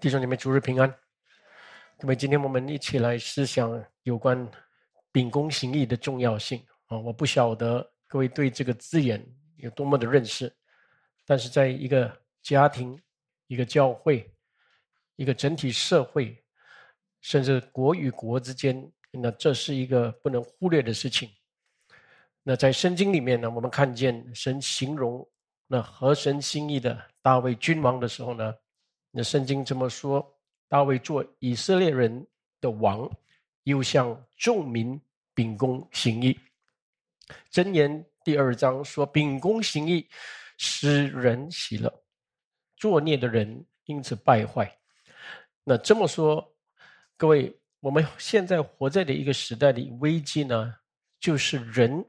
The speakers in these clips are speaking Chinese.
弟兄姐妹，主日平安。各位，今天我们一起来思想有关秉公行义的重要性啊！我不晓得各位对这个字眼有多么的认识，但是在一个家庭、一个教会、一个整体社会，甚至国与国之间，那这是一个不能忽略的事情。那在圣经里面呢，我们看见神形容那合神心意的大卫君王的时候呢？那圣经这么说：大卫做以色列人的王，又向众民秉公行义。箴言第二章说：秉公行义，使人喜乐；作孽的人因此败坏。那这么说，各位，我们现在活在的一个时代的危机呢，就是人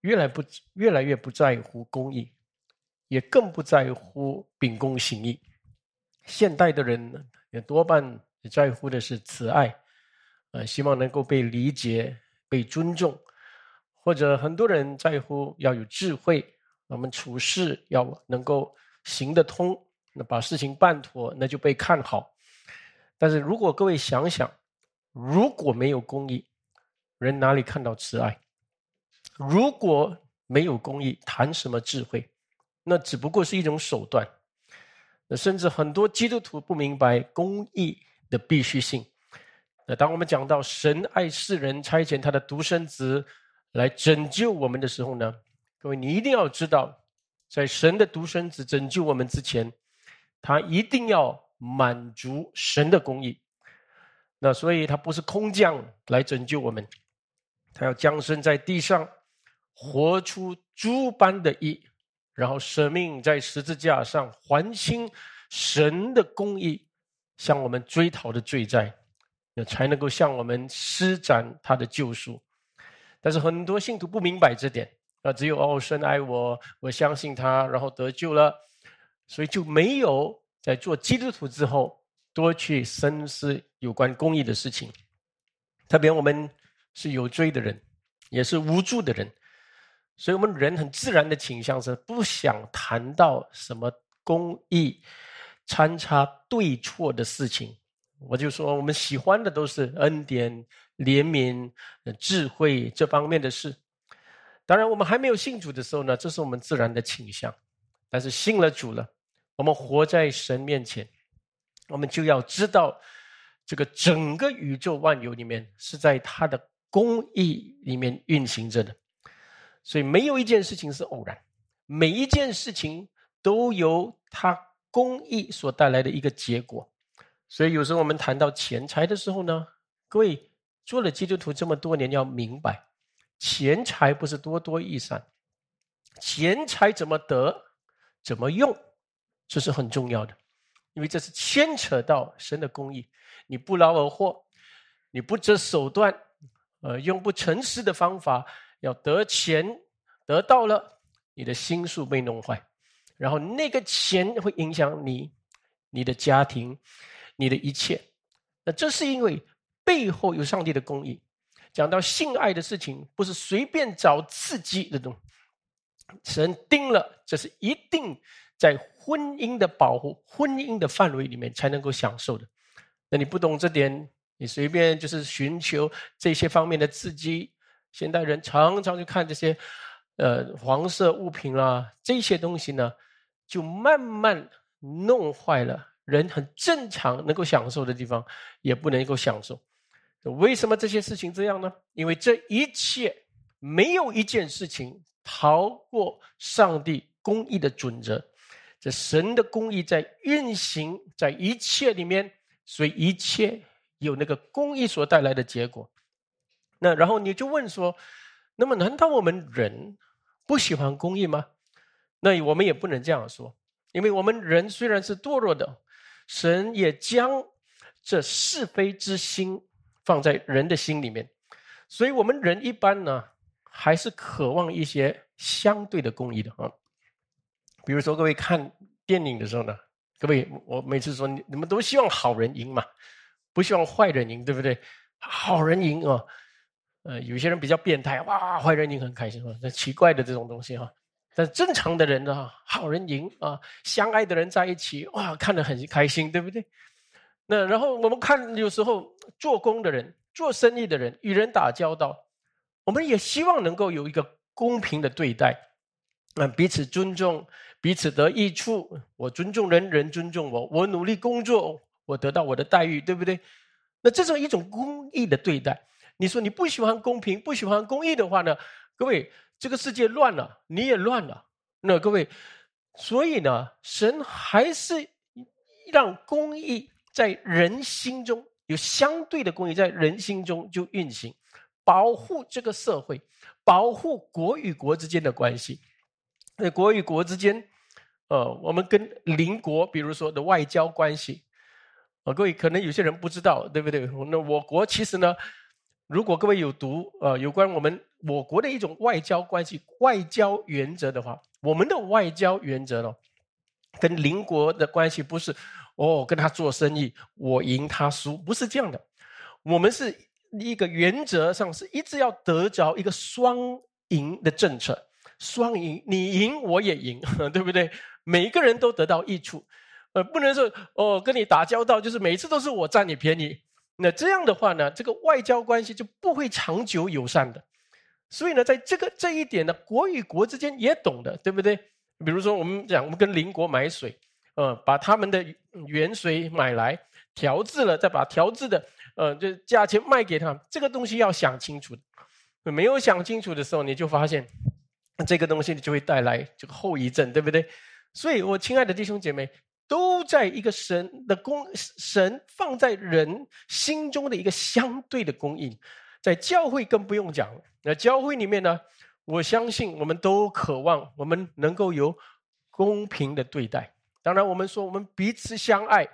越来不越来越不在乎公义，也更不在乎秉公行义。现代的人也多半在乎的是慈爱，呃，希望能够被理解、被尊重，或者很多人在乎要有智慧，我们处事要能够行得通，那把事情办妥，那就被看好。但是如果各位想想，如果没有公义，人哪里看到慈爱？如果没有公义，谈什么智慧？那只不过是一种手段。那甚至很多基督徒不明白公义的必须性。那当我们讲到神爱世人，差遣他的独生子来拯救我们的时候呢？各位，你一定要知道，在神的独生子拯救我们之前，他一定要满足神的公义。那所以，他不是空降来拯救我们，他要降生在地上，活出诸般的义。然后舍命在十字架上还清神的公义，向我们追讨的罪债，那才能够向我们施展他的救赎。但是很多信徒不明白这点，啊，只有哦，神爱我，我相信他，然后得救了，所以就没有在做基督徒之后多去深思有关公义的事情。特别我们是有罪的人，也是无助的人。所以，我们人很自然的倾向是不想谈到什么公义、参差对错的事情。我就说，我们喜欢的都是恩典、怜悯、智慧这方面的事。当然，我们还没有信主的时候呢，这是我们自然的倾向。但是信了主了，我们活在神面前，我们就要知道，这个整个宇宙万有里面是在他的公义里面运行着的。所以没有一件事情是偶然，每一件事情都由它公益所带来的一个结果。所以有时候我们谈到钱财的时候呢，各位做了基督徒这么多年，要明白，钱财不是多多益善，钱财怎么得，怎么用，这是很重要的，因为这是牵扯到神的公益。你不劳而获，你不择手段，呃，用不诚实的方法。要得钱，得到了，你的心术被弄坏，然后那个钱会影响你、你的家庭、你的一切。那这是因为背后有上帝的公义。讲到性爱的事情，不是随便找刺激这种，神定了，这是一定在婚姻的保护、婚姻的范围里面才能够享受的。那你不懂这点，你随便就是寻求这些方面的刺激。现代人常常去看这些，呃，黄色物品啦，这些东西呢，就慢慢弄坏了人很正常能够享受的地方，也不能够享受。为什么这些事情这样呢？因为这一切没有一件事情逃过上帝公义的准则，这神的公义在运行在一切里面，所以一切有那个公义所带来的结果。那然后你就问说，那么难道我们人不喜欢公益吗？那我们也不能这样说，因为我们人虽然是堕落的，神也将这是非之心放在人的心里面，所以我们人一般呢还是渴望一些相对的公益的啊。比如说各位看电影的时候呢，各位我每次说你你们都希望好人赢嘛，不希望坏人赢，对不对？好人赢啊。呃，有些人比较变态，哇，坏人赢很开心啊，那奇怪的这种东西哈。但正常的人呢，好人赢啊，相爱的人在一起，哇，看得很开心，对不对？那然后我们看，有时候做工的人、做生意的人、与人打交道，我们也希望能够有一个公平的对待，啊，彼此尊重，彼此得益处。我尊重人，人尊重我。我努力工作，我得到我的待遇，对不对？那这是一种公益的对待。你说你不喜欢公平、不喜欢公益的话呢？各位，这个世界乱了，你也乱了。那各位，所以呢，神还是让公益。在人心中有相对的公义，在人心中就运行，保护这个社会，保护国与国之间的关系。那国与国之间，呃，我们跟邻国，比如说的外交关系，啊，各位可能有些人不知道，对不对？那我国其实呢，如果各位有读呃有关我们我国的一种外交关系、外交原则的话，我们的外交原则呢，跟邻国的关系不是。哦，跟他做生意，我赢他输，不是这样的。我们是一个原则上是一直要得着一个双赢的政策，双赢，你赢我也赢，对不对？每一个人都得到益处，呃，不能说哦，跟你打交道就是每次都是我占你便宜，那这样的话呢，这个外交关系就不会长久友善的。所以呢，在这个这一点呢，国与国之间也懂的，对不对？比如说我们讲，我们跟邻国买水。呃，把他们的原水买来调制了，再把调制的呃，就价钱卖给他。这个东西要想清楚，没有想清楚的时候，你就发现这个东西你就会带来这个后遗症，对不对？所以，我亲爱的弟兄姐妹，都在一个神的公神放在人心中的一个相对的供应，在教会更不用讲。那教会里面呢，我相信我们都渴望我们能够有公平的对待。当然，我们说我们彼此相爱，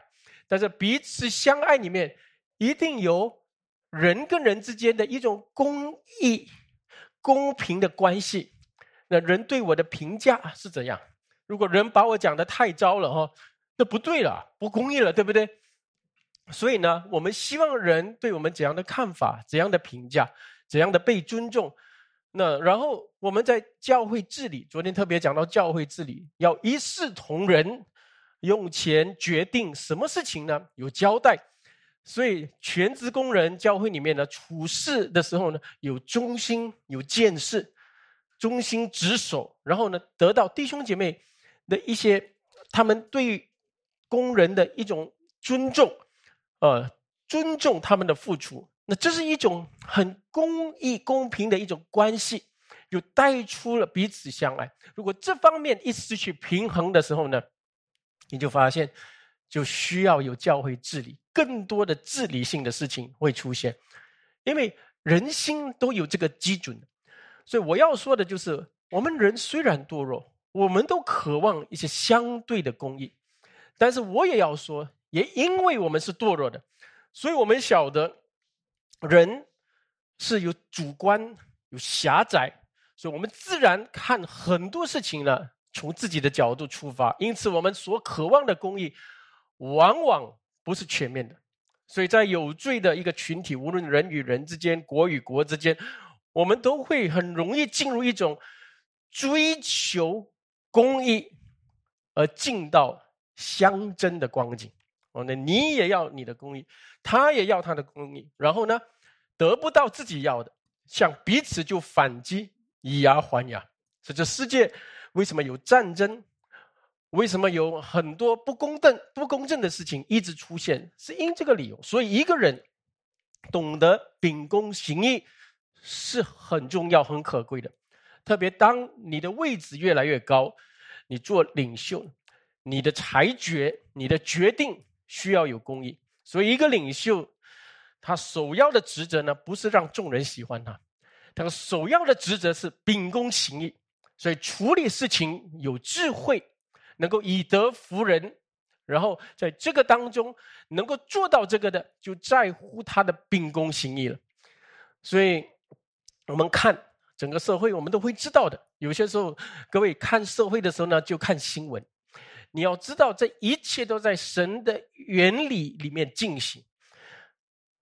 但是彼此相爱里面一定有人跟人之间的一种公义、公平的关系。那人对我的评价是怎样？如果人把我讲的太糟了哈，那不对了，不公义了，对不对？所以呢，我们希望人对我们怎样的看法、怎样的评价、怎样的被尊重。那然后我们在教会治理，昨天特别讲到教会治理要一视同仁。用钱决定什么事情呢？有交代，所以全职工人教会里面呢，处事的时候呢，有忠心、有见识、忠心职守，然后呢，得到弟兄姐妹的一些他们对工人的一种尊重，呃，尊重他们的付出，那这是一种很公义、公平的一种关系，就带出了彼此相爱。如果这方面一失去平衡的时候呢？你就发现，就需要有教会治理，更多的治理性的事情会出现，因为人心都有这个基准。所以我要说的就是，我们人虽然堕落，我们都渴望一些相对的公义，但是我也要说，也因为我们是堕落的，所以我们晓得人是有主观、有狭窄，所以我们自然看很多事情呢。从自己的角度出发，因此我们所渴望的公益，往往不是全面的。所以在有罪的一个群体，无论人与人之间、国与国之间，我们都会很容易进入一种追求公益而进到相争的光景。哦，那你也要你的公益，他也要他的公益，然后呢，得不到自己要的，向彼此就反击，以牙还牙。所以这世界。为什么有战争？为什么有很多不公正、不公正的事情一直出现？是因这个理由。所以，一个人懂得秉公行义是很重要、很可贵的。特别当你的位置越来越高，你做领袖，你的裁决、你的决定需要有公义。所以，一个领袖他首要的职责呢，不是让众人喜欢他，他首要的职责是秉公行义。所以处理事情有智慧，能够以德服人，然后在这个当中能够做到这个的，就在乎他的秉公行义了。所以，我们看整个社会，我们都会知道的。有些时候，各位看社会的时候呢，就看新闻。你要知道，这一切都在神的原理里面进行。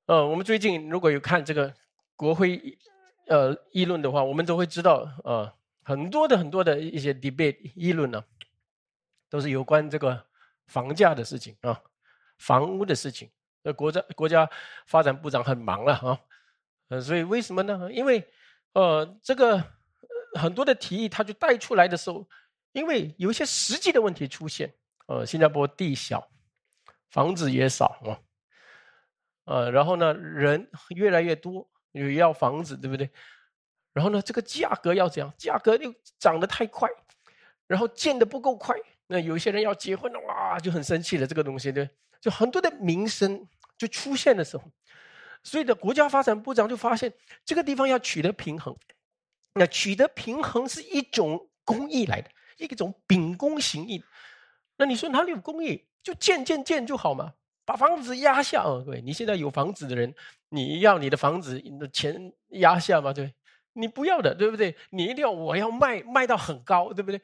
呃，我们最近如果有看这个国会呃议论的话，我们都会知道呃。很多的很多的一些 debate 议论呢，都是有关这个房价的事情啊，房屋的事情呃，国家国家发展部长很忙了啊，呃，所以为什么呢？因为呃，这个很多的提议他就带出来的时候，因为有一些实际的问题出现，呃，新加坡地小，房子也少啊，呃，然后呢，人越来越多，又要房子，对不对？然后呢，这个价格要怎样？价格又涨得太快，然后建的不够快。那有一些人要结婚了，哇，就很生气了。这个东西，对，就很多的民生就出现的时候，所以的国家发展部长就发现这个地方要取得平衡。那取得平衡是一种公益来的，一种秉公行义。那你说哪里有公益？就建建建就好嘛，把房子压下哦。各位，你现在有房子的人，你要你的房子的钱压下嘛？对。你不要的，对不对？你一定要我要卖卖到很高，对不对？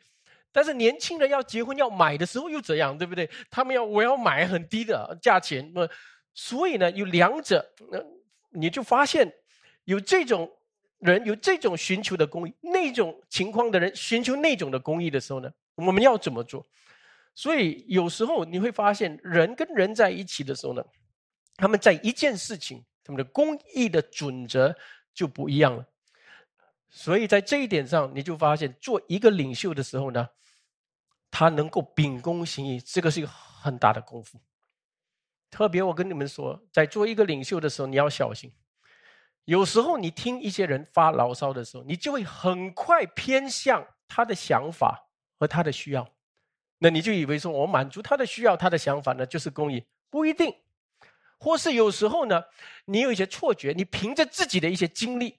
但是年轻人要结婚要买的时候又怎样，对不对？他们要我要买很低的价钱，那所以呢，有两者，那你就发现有这种人有这种寻求的公益，那种情况的人寻求那种的公益的时候呢，我们要怎么做？所以有时候你会发现，人跟人在一起的时候呢，他们在一件事情，他们的公益的准则就不一样了。所以在这一点上，你就发现做一个领袖的时候呢，他能够秉公行义，这个是一个很大的功夫。特别我跟你们说，在做一个领袖的时候，你要小心。有时候你听一些人发牢骚的时候，你就会很快偏向他的想法和他的需要，那你就以为说我满足他的需要、他的想法呢，就是公益，不一定。或是有时候呢，你有一些错觉，你凭着自己的一些经历。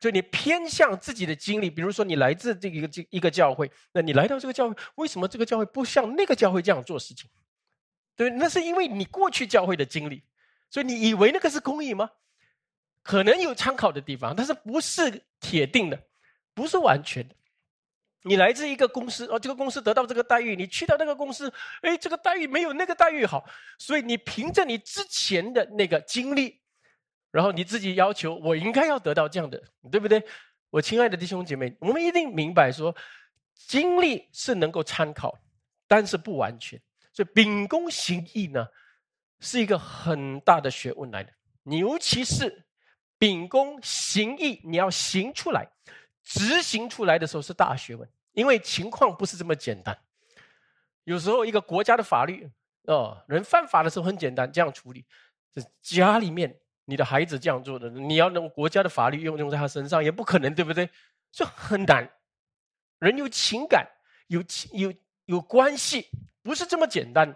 就你偏向自己的经历，比如说你来自这个这一个教会，那你来到这个教会，为什么这个教会不像那个教会这样做事情？对，那是因为你过去教会的经历，所以你以为那个是公益吗？可能有参考的地方，但是不是铁定的，不是完全的。你来自一个公司，哦，这个公司得到这个待遇，你去到那个公司，哎，这个待遇没有那个待遇好，所以你凭着你之前的那个经历。然后你自己要求，我应该要得到这样的，对不对？我亲爱的弟兄姐妹，我们一定明白说，经历是能够参考，但是不完全。所以秉公行义呢，是一个很大的学问来的。你尤其是秉公行义，你要行出来、执行出来的时候是大学问，因为情况不是这么简单。有时候一个国家的法律，哦，人犯法的时候很简单，这样处理，这家里面。你的孩子这样做的，你要用国家的法律用用在他身上也不可能，对不对？这很难。人有情感，有情有有关系，不是这么简单。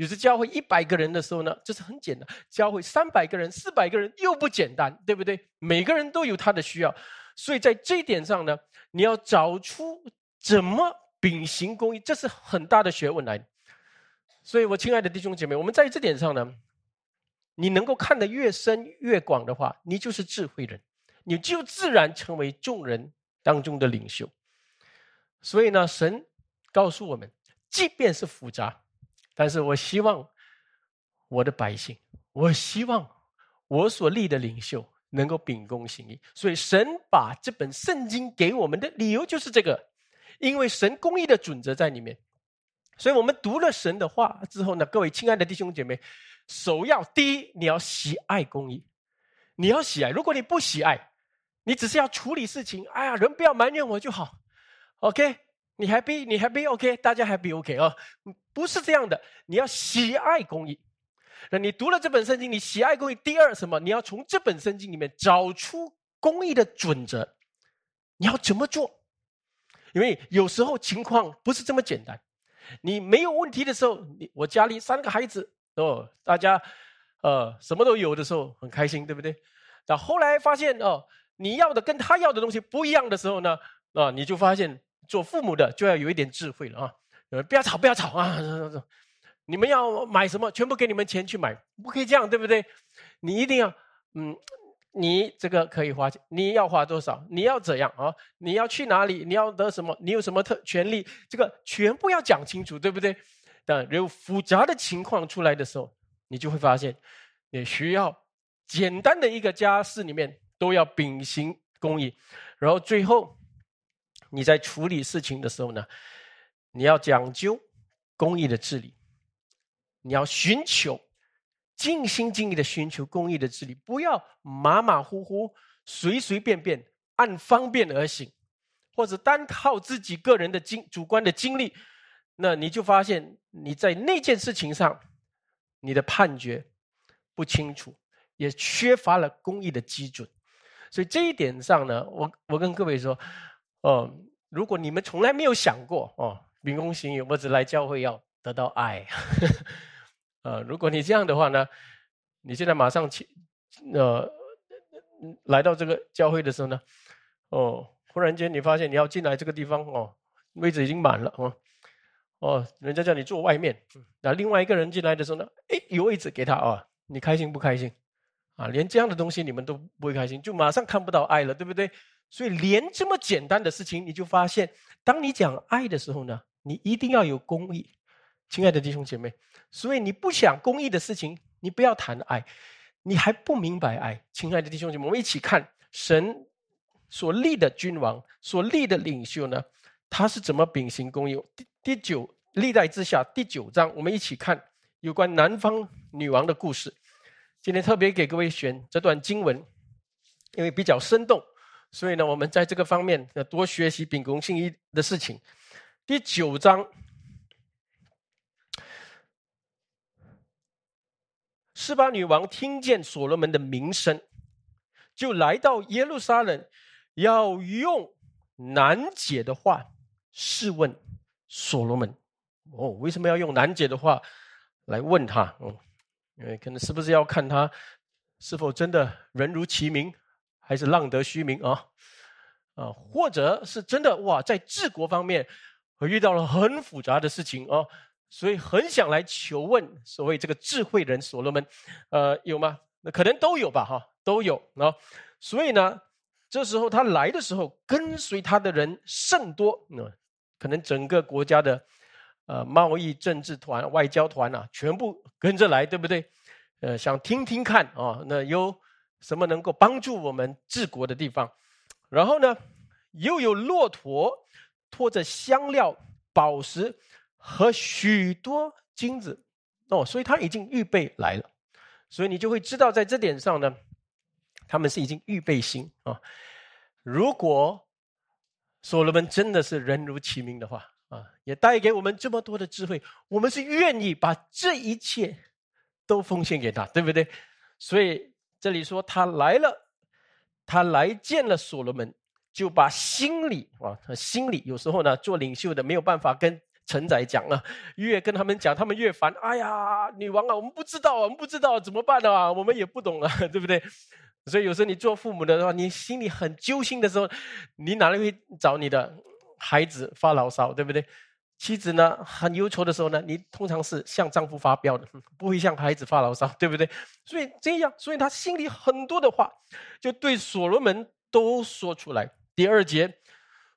有时教会一百个人的时候呢，这是很简单；教会三百个人、四百个人又不简单，对不对？每个人都有他的需要，所以在这一点上呢，你要找出怎么秉行公义，这是很大的学问来。所以我亲爱的弟兄姐妹，我们在这点上呢。你能够看得越深越广的话，你就是智慧人，你就自然成为众人当中的领袖。所以呢，神告诉我们，即便是复杂，但是我希望我的百姓，我希望我所立的领袖能够秉公行义。所以神把这本圣经给我们的理由就是这个，因为神公义的准则在里面。所以我们读了神的话之后呢，各位亲爱的弟兄姐妹。首要第一，你要喜爱公益，你要喜爱。如果你不喜爱，你只是要处理事情，哎呀，人不要埋怨我就好。OK，你 happy，你 happy，OK，大家 happy，OK 啊，不是这样的。你要喜爱公益。那你读了这本圣经，你喜爱公益。第二，什么？你要从这本圣经里面找出公益的准则，你要怎么做？因为有时候情况不是这么简单。你没有问题的时候，你我家里三个孩子。哦，大家，呃，什么都有的时候很开心，对不对？但后来发现哦，你要的跟他要的东西不一样的时候呢，啊，你就发现做父母的就要有一点智慧了啊！呃，不要吵，不要吵啊！你们要买什么，全部给你们钱去买，不可以这样，对不对？你一定要，嗯，你这个可以花钱，你要花多少？你要怎样啊？你要去哪里？你要得什么？你有什么特权利？这个全部要讲清楚，对不对？但有复杂的情况出来的时候，你就会发现，你需要简单的一个家事里面都要秉行公义，然后最后你在处理事情的时候呢，你要讲究公益的治理，你要寻求尽心尽力的寻求公益的治理，不要马马虎虎、随随便便按方便而行，或者单靠自己个人的经主观的经历，那你就发现你在那件事情上，你的判决不清楚，也缺乏了公益的基准。所以这一点上呢，我我跟各位说，哦，如果你们从来没有想过哦，秉公行义，我只来教会要得到爱。呃，如果你这样的话呢，你现在马上去，呃，来到这个教会的时候呢，哦，忽然间你发现你要进来这个地方哦，位置已经满了哦，哦，人家叫你坐外面，那另外一个人进来的时候呢，哎，有位置给他哦，你开心不开心？啊，连这样的东西你们都不会开心，就马上看不到爱了，对不对？所以连这么简单的事情，你就发现，当你讲爱的时候呢，你一定要有公义。亲爱的弟兄姐妹，所以你不想公益的事情，你不要谈爱，你还不明白爱。亲爱的弟兄姐妹，我们一起看神所立的君王，所立的领袖呢，他是怎么秉行公义？第第九历代之下第九章，我们一起看有关南方女王的故事。今天特别给各位选这段经文，因为比较生动，所以呢，我们在这个方面要多学习秉公信义的事情。第九章。示巴女王听见所罗门的名声，就来到耶路撒冷，要用难解的话试问所罗门。哦，为什么要用难解的话来问他？嗯，因为可能是不是要看他是否真的人如其名，还是浪得虚名啊？啊，或者是真的哇，在治国方面我遇到了很复杂的事情啊？所以很想来求问所谓这个智慧人所罗门，呃，有吗？那可能都有吧，哈，都有啊。所以呢，这时候他来的时候，跟随他的人甚多，那可能整个国家的呃贸易政治团、外交团啊，全部跟着来，对不对？呃，想听听看啊，那有什么能够帮助我们治国的地方？然后呢，又有骆驼拖着香料、宝石。和许多金子哦，所以他已经预备来了，所以你就会知道，在这点上呢，他们是已经预备心啊。如果所罗门真的是人如其名的话啊，也带给我们这么多的智慧，我们是愿意把这一切都奉献给他，对不对？所以这里说他来了，他来见了所罗门，就把心里啊，他心里有时候呢，做领袖的没有办法跟。承载讲了，越跟他们讲，他们越烦。哎呀，女王啊，我们不知道啊，我们不知道怎么办啊？我们也不懂啊，对不对？所以有时候你做父母的话，你心里很揪心的时候，你哪里会找你的孩子发牢骚，对不对？妻子呢很忧愁的时候呢，你通常是向丈夫发飙的，不会向孩子发牢骚，对不对？所以这样，所以他心里很多的话，就对所罗门都说出来。第二节，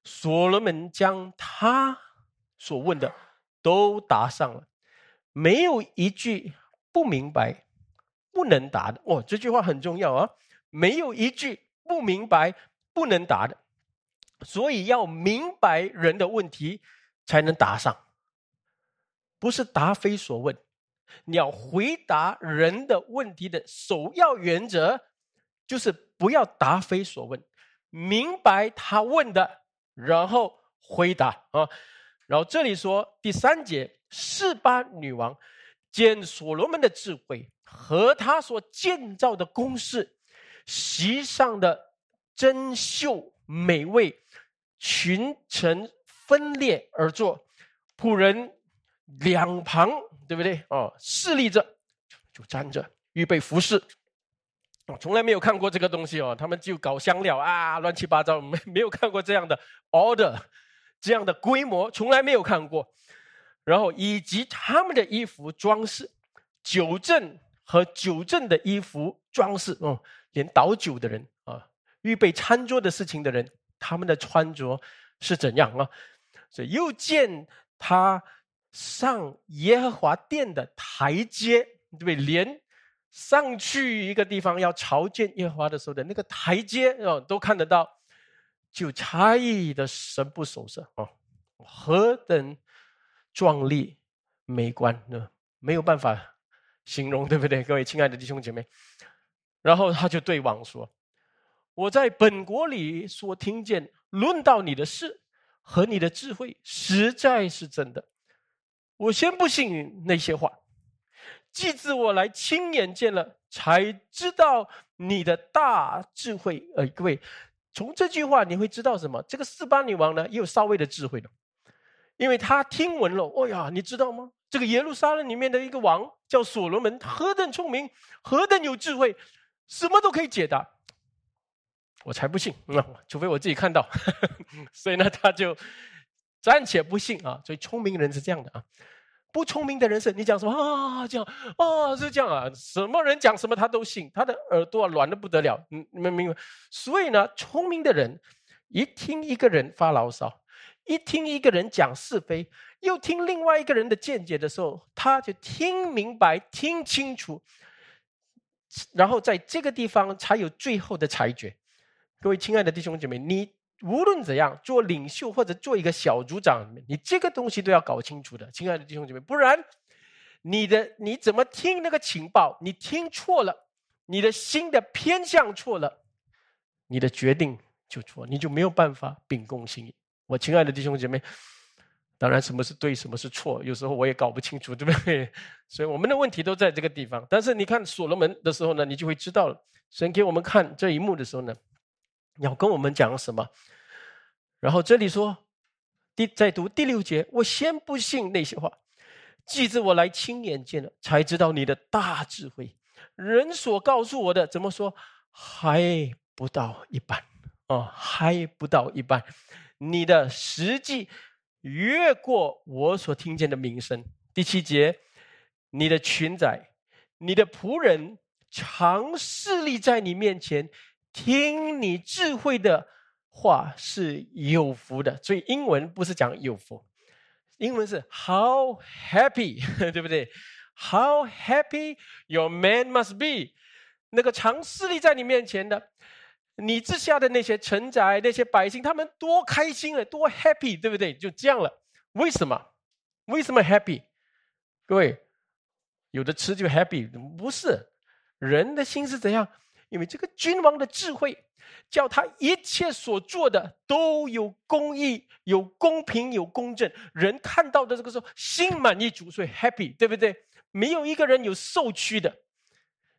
所罗门将他。所问的都答上了，没有一句不明白、不能答的。哦，这句话很重要啊！没有一句不明白、不能答的，所以要明白人的问题才能答上，不是答非所问。你要回答人的问题的首要原则，就是不要答非所问，明白他问的，然后回答啊。然后这里说第三节，示巴女王见所罗门的智慧和他所建造的宫室，席上的珍馐美味，群臣分列而坐，仆人两旁，对不对？哦，侍立着就站着预备服侍。我从来没有看过这个东西哦，他们就搞香料啊，乱七八糟，没 没有看过这样的 order。这样的规模从来没有看过，然后以及他们的衣服装饰，酒正和酒正的衣服装饰，哦，连倒酒的人啊，预备餐桌的事情的人，他们的穿着是怎样啊？所以又见他上耶和华殿的台阶，对不对？连上去一个地方要朝见耶和华的时候的那个台阶哦，都看得到。就诧异的神不守舍啊，何等壮丽美观呢？没有办法形容，对不对？各位亲爱的弟兄姐妹，然后他就对王说：“我在本国里所听见论到你的事和你的智慧，实在是真的。我先不信那些话，既自我来亲眼见了，才知道你的大智慧。”呃，各位，从这句话你会知道什么？这个四巴女王呢，也有稍微的智慧的。因为他听闻了，哦呀，你知道吗？这个耶路撒冷里面的一个王叫所罗门，何等聪明，何等有智慧，什么都可以解答。我才不信，嗯，除非我自己看到。所以呢，他就暂且不信啊。所以聪明人是这样的啊，不聪明的人是你讲什么啊，这样啊，是这样啊，什么人讲什么他都信，他的耳朵啊软的不得了。嗯，你们明白？所以呢，聪明的人一听一个人发牢骚。一听一个人讲是非，又听另外一个人的见解的时候，他就听明白、听清楚，然后在这个地方才有最后的裁决。各位亲爱的弟兄姐妹，你无论怎样做领袖或者做一个小组长，你这个东西都要搞清楚的，亲爱的弟兄姐妹，不然你的你怎么听那个情报，你听错了，你的心的偏向错了，你的决定就错，你就没有办法秉公行义。我亲爱的弟兄姐妹，当然什么是对，什么是错，有时候我也搞不清楚，对不对？所以我们的问题都在这个地方。但是你看所罗门的时候呢，你就会知道了。神给我们看这一幕的时候呢，要跟我们讲什么？然后这里说，第在读第六节，我先不信那些话，记着我来亲眼见了，才知道你的大智慧。人所告诉我的，怎么说还不到一半哦，还不到一半。你的实际越过我所听见的名声。第七节，你的群仔，你的仆人，常侍立在你面前，听你智慧的话是有福的。所以英文不是讲有福，英文是 How happy，对不对？How happy your man must be。那个常侍立在你面前的。你之下的那些臣宰、那些百姓，他们多开心了，多 happy，对不对？就这样了。为什么？为什么 happy？各位，有的吃就 happy，不是？人的心是怎样？因为这个君王的智慧，叫他一切所做的都有公义、有公平、有公正。人看到的这个时候，心满意足，所以 happy，对不对？没有一个人有受屈的，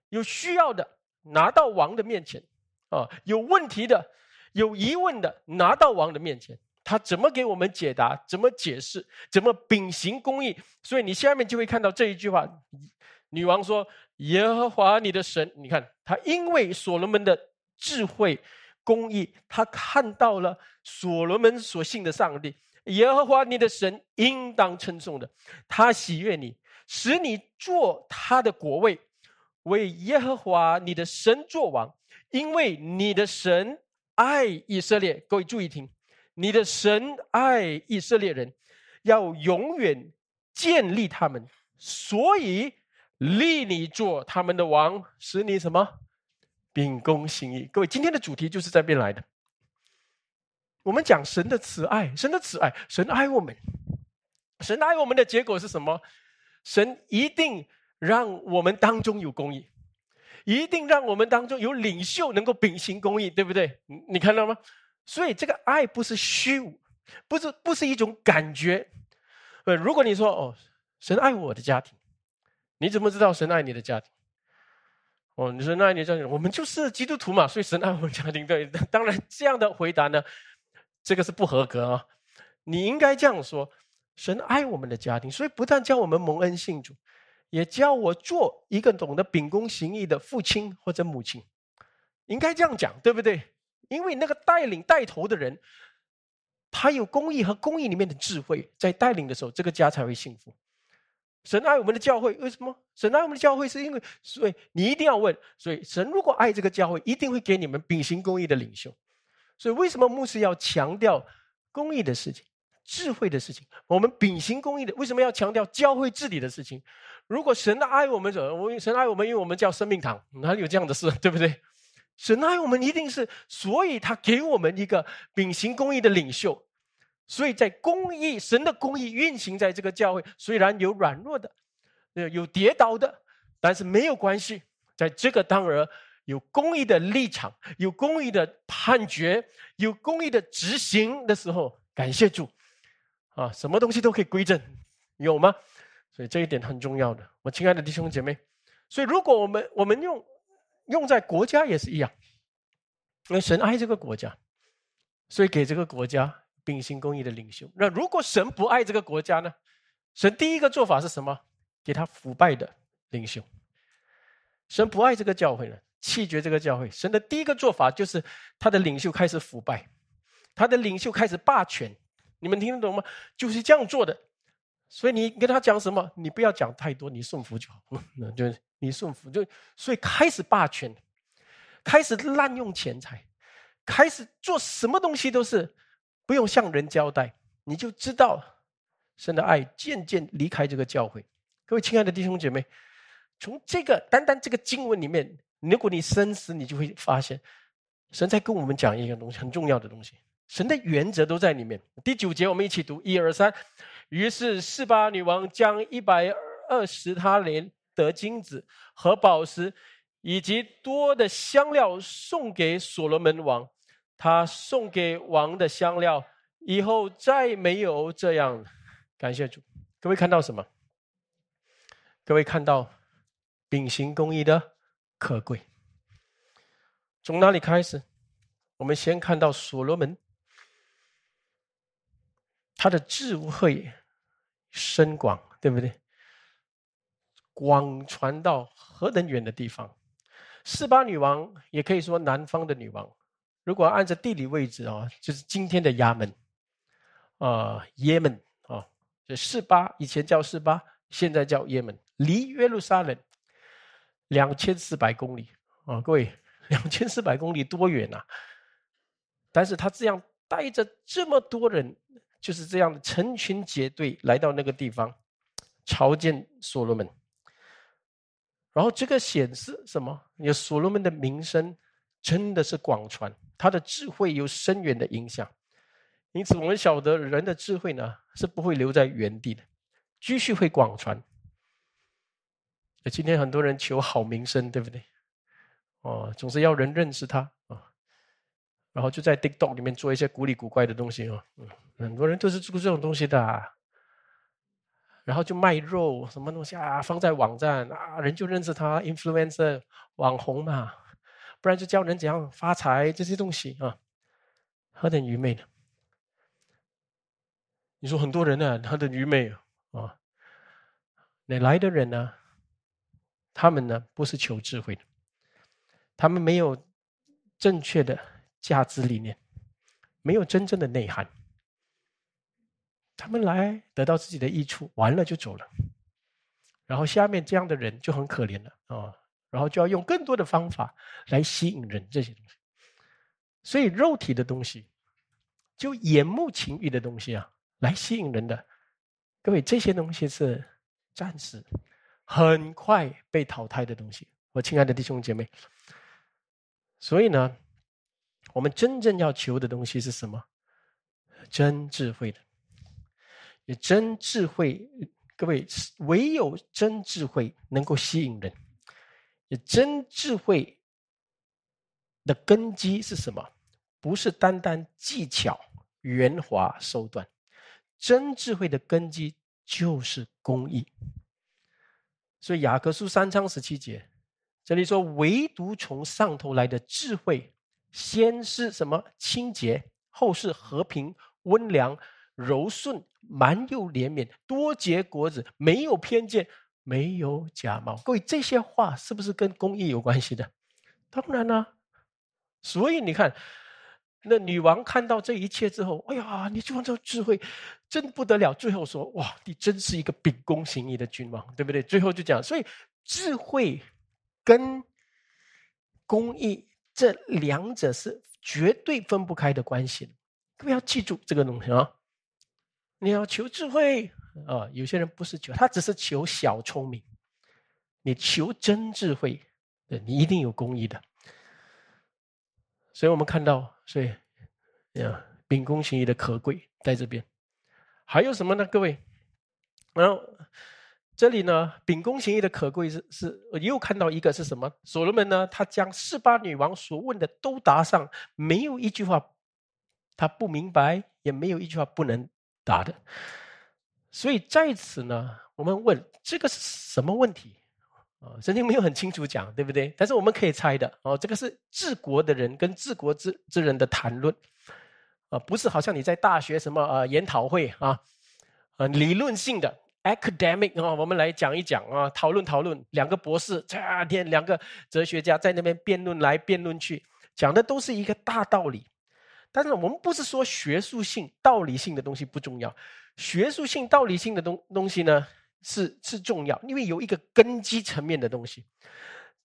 有需要的，拿到王的面前。啊，有问题的、有疑问的，拿到王的面前，他怎么给我们解答？怎么解释？怎么秉行公义？所以你下面就会看到这一句话：女王说：“耶和华你的神，你看他因为所罗门的智慧、公义，他看到了所罗门所信的上帝。耶和华你的神应当称颂的，他喜悦你，使你做他的国位，为耶和华你的神作王。”因为你的神爱以色列，各位注意听，你的神爱以色列人，要永远建立他们，所以立你做他们的王，使你什么秉公行义。各位，今天的主题就是在边来的。我们讲神的慈爱，神的慈爱，神爱我们，神爱我们的结果是什么？神一定让我们当中有公义。一定让我们当中有领袖能够秉行公义，对不对？你看到吗？所以这个爱不是虚无，不是不是一种感觉。呃，如果你说哦，神爱我的家庭，你怎么知道神爱你的家庭？哦，你说那你家庭，我们就是基督徒嘛，所以神爱我们家庭。对，当然这样的回答呢，这个是不合格啊。你应该这样说：神爱我们的家庭，所以不但叫我们蒙恩信主。也教我做一个懂得秉公行义的父亲或者母亲，应该这样讲，对不对？因为那个带领带头的人，他有公义和公义里面的智慧，在带领的时候，这个家才会幸福。神爱我们的教会，为什么？神爱我们的教会，是因为所以你一定要问，所以神如果爱这个教会，一定会给你们秉行公义的领袖。所以为什么牧师要强调公义的事情、智慧的事情？我们秉行公义的，为什么要强调教会治理的事情？如果神爱我们，者，我神爱我们，因为我们叫生命堂，哪里有这样的事，对不对？神爱我们一定是，所以他给我们一个秉行公义的领袖，所以在公义神的公义运行在这个教会，虽然有软弱的，有跌倒的，但是没有关系，在这个当儿有公义的立场，有公义的判决，有公义的执行的时候，感谢主啊，什么东西都可以归正，有吗？所以这一点很重要的，我亲爱的弟兄姐妹。所以如果我们我们用用在国家也是一样，因为神爱这个国家，所以给这个国家秉行公义的领袖。那如果神不爱这个国家呢？神第一个做法是什么？给他腐败的领袖。神不爱这个教会呢，弃绝这个教会。神的第一个做法就是他的领袖开始腐败，他的领袖开始霸权。你们听得懂吗？就是这样做的。所以你跟他讲什么，你不要讲太多，你顺服就好。那就你顺服，就所以开始霸权，开始滥用钱财，开始做什么东西都是不用向人交代，你就知道神的爱渐渐离开这个教会。各位亲爱的弟兄姐妹，从这个单单这个经文里面，如果你深思，你就会发现神在跟我们讲一个东西，很重要的东西。神的原则都在里面。第九节，我们一起读一二三。于是，示巴女王将一百二十他连的金子和宝石，以及多的香料送给所罗门王。他送给王的香料以后再没有这样。感谢主，各位看到什么？各位看到秉行公义的可贵。从哪里开始？我们先看到所罗门。他的智慧深广，对不对？广传到何等远的地方？四巴女王也可以说南方的女王。如果按照地理位置啊，就是今天的衙门啊，也门啊，就四八以前叫四八，现在叫也门，离耶路撒冷两千四百公里啊，各位，两千四百公里多远啊？但是他这样带着这么多人。就是这样的成群结队来到那个地方，朝见所罗门。然后这个显示什么？有所罗门的名声真的是广传，他的智慧有深远的影响。因此，我们晓得人的智慧呢是不会留在原地的，继续会广传。今天很多人求好名声，对不对？哦，总是要人认识他啊。然后就在 TikTok 里面做一些古里古怪的东西哦，嗯，很多人都是做这种东西的，然后就卖肉什么东西啊，放在网站啊，人就认识他，influencer 网红嘛，不然就教人怎样发财这些东西啊，何等愚昧呢？你说很多人呢，他的愚昧啊，哪来的人呢？他们呢不是求智慧的，他们没有正确的。价值理念没有真正的内涵，他们来得到自己的益处，完了就走了。然后下面这样的人就很可怜了啊，然后就要用更多的方法来吸引人这些东西。所以肉体的东西，就眼目情欲的东西啊，来吸引人的。各位，这些东西是暂时、很快被淘汰的东西。我亲爱的弟兄姐妹，所以呢。我们真正要求的东西是什么？真智慧的，也真智慧。各位，唯有真智慧能够吸引人。真智慧的根基是什么？不是单单技巧、圆滑手段。真智慧的根基就是公义。所以雅各书三章十七节，这里说：唯独从上头来的智慧。先是什么清洁，后是和平、温良、柔顺、蛮有怜悯、多结果子，没有偏见，没有假冒。各位，这些话是不是跟公益有关系的？当然啦。所以你看，那女王看到这一切之后，哎呀，你这这智慧真不得了。最后说，哇，你真是一个秉公行义的君王，对不对？最后就讲，所以智慧跟公益。这两者是绝对分不开的关系，各位要记住这个东西啊！你要求智慧啊，有些人不是求，他只是求小聪明。你求真智慧，对你一定有公义的。所以我们看到，所以呀，秉公行义的可贵在这边。还有什么呢？各位，然后这里呢，秉公行义的可贵是是，又看到一个是什么？所罗门呢，他将四八女王所问的都答上，没有一句话他不明白，也没有一句话不能答的。所以在此呢，我们问这个是什么问题？啊，圣经没有很清楚讲，对不对？但是我们可以猜的哦，这个是治国的人跟治国之之人的谈论，啊，不是好像你在大学什么呃研讨会啊，呃理论性的。academic 啊，我们来讲一讲啊，讨论讨论。两个博士，这天两个哲学家在那边辩论来辩论去，讲的都是一个大道理。但是我们不是说学术性、道理性的东西不重要，学术性、道理性的东东西呢是是重要，因为有一个根基层面的东西。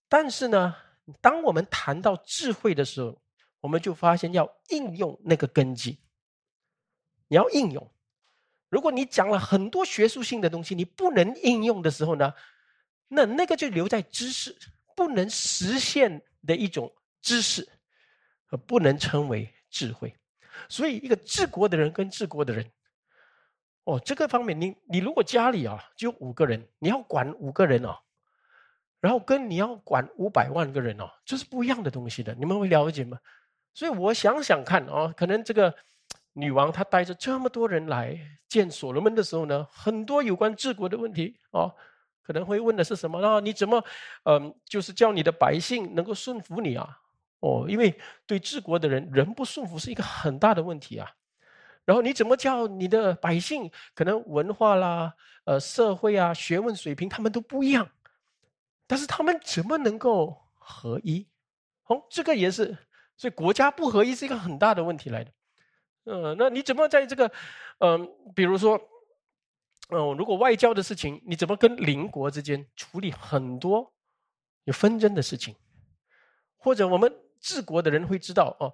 但是呢，当我们谈到智慧的时候，我们就发现要应用那个根基，你要应用。如果你讲了很多学术性的东西，你不能应用的时候呢，那那个就留在知识，不能实现的一种知识，而不能称为智慧。所以，一个治国的人跟治国的人，哦，这个方面，你你如果家里啊就五个人，你要管五个人哦，然后跟你要管五百万个人哦，这是不一样的东西的。你们会了解吗？所以我想想看哦，可能这个。女王她带着这么多人来见所罗门的时候呢，很多有关治国的问题哦，可能会问的是什么呢？你怎么，嗯，就是叫你的百姓能够顺服你啊？哦，因为对治国的人，人不顺服是一个很大的问题啊。然后你怎么叫你的百姓，可能文化啦、呃，社会啊、学问水平他们都不一样，但是他们怎么能够合一？哦，这个也是，所以国家不合一是一个很大的问题来的。嗯，那你怎么在这个，嗯，比如说，嗯，如果外交的事情，你怎么跟邻国之间处理很多有纷争的事情？或者我们治国的人会知道哦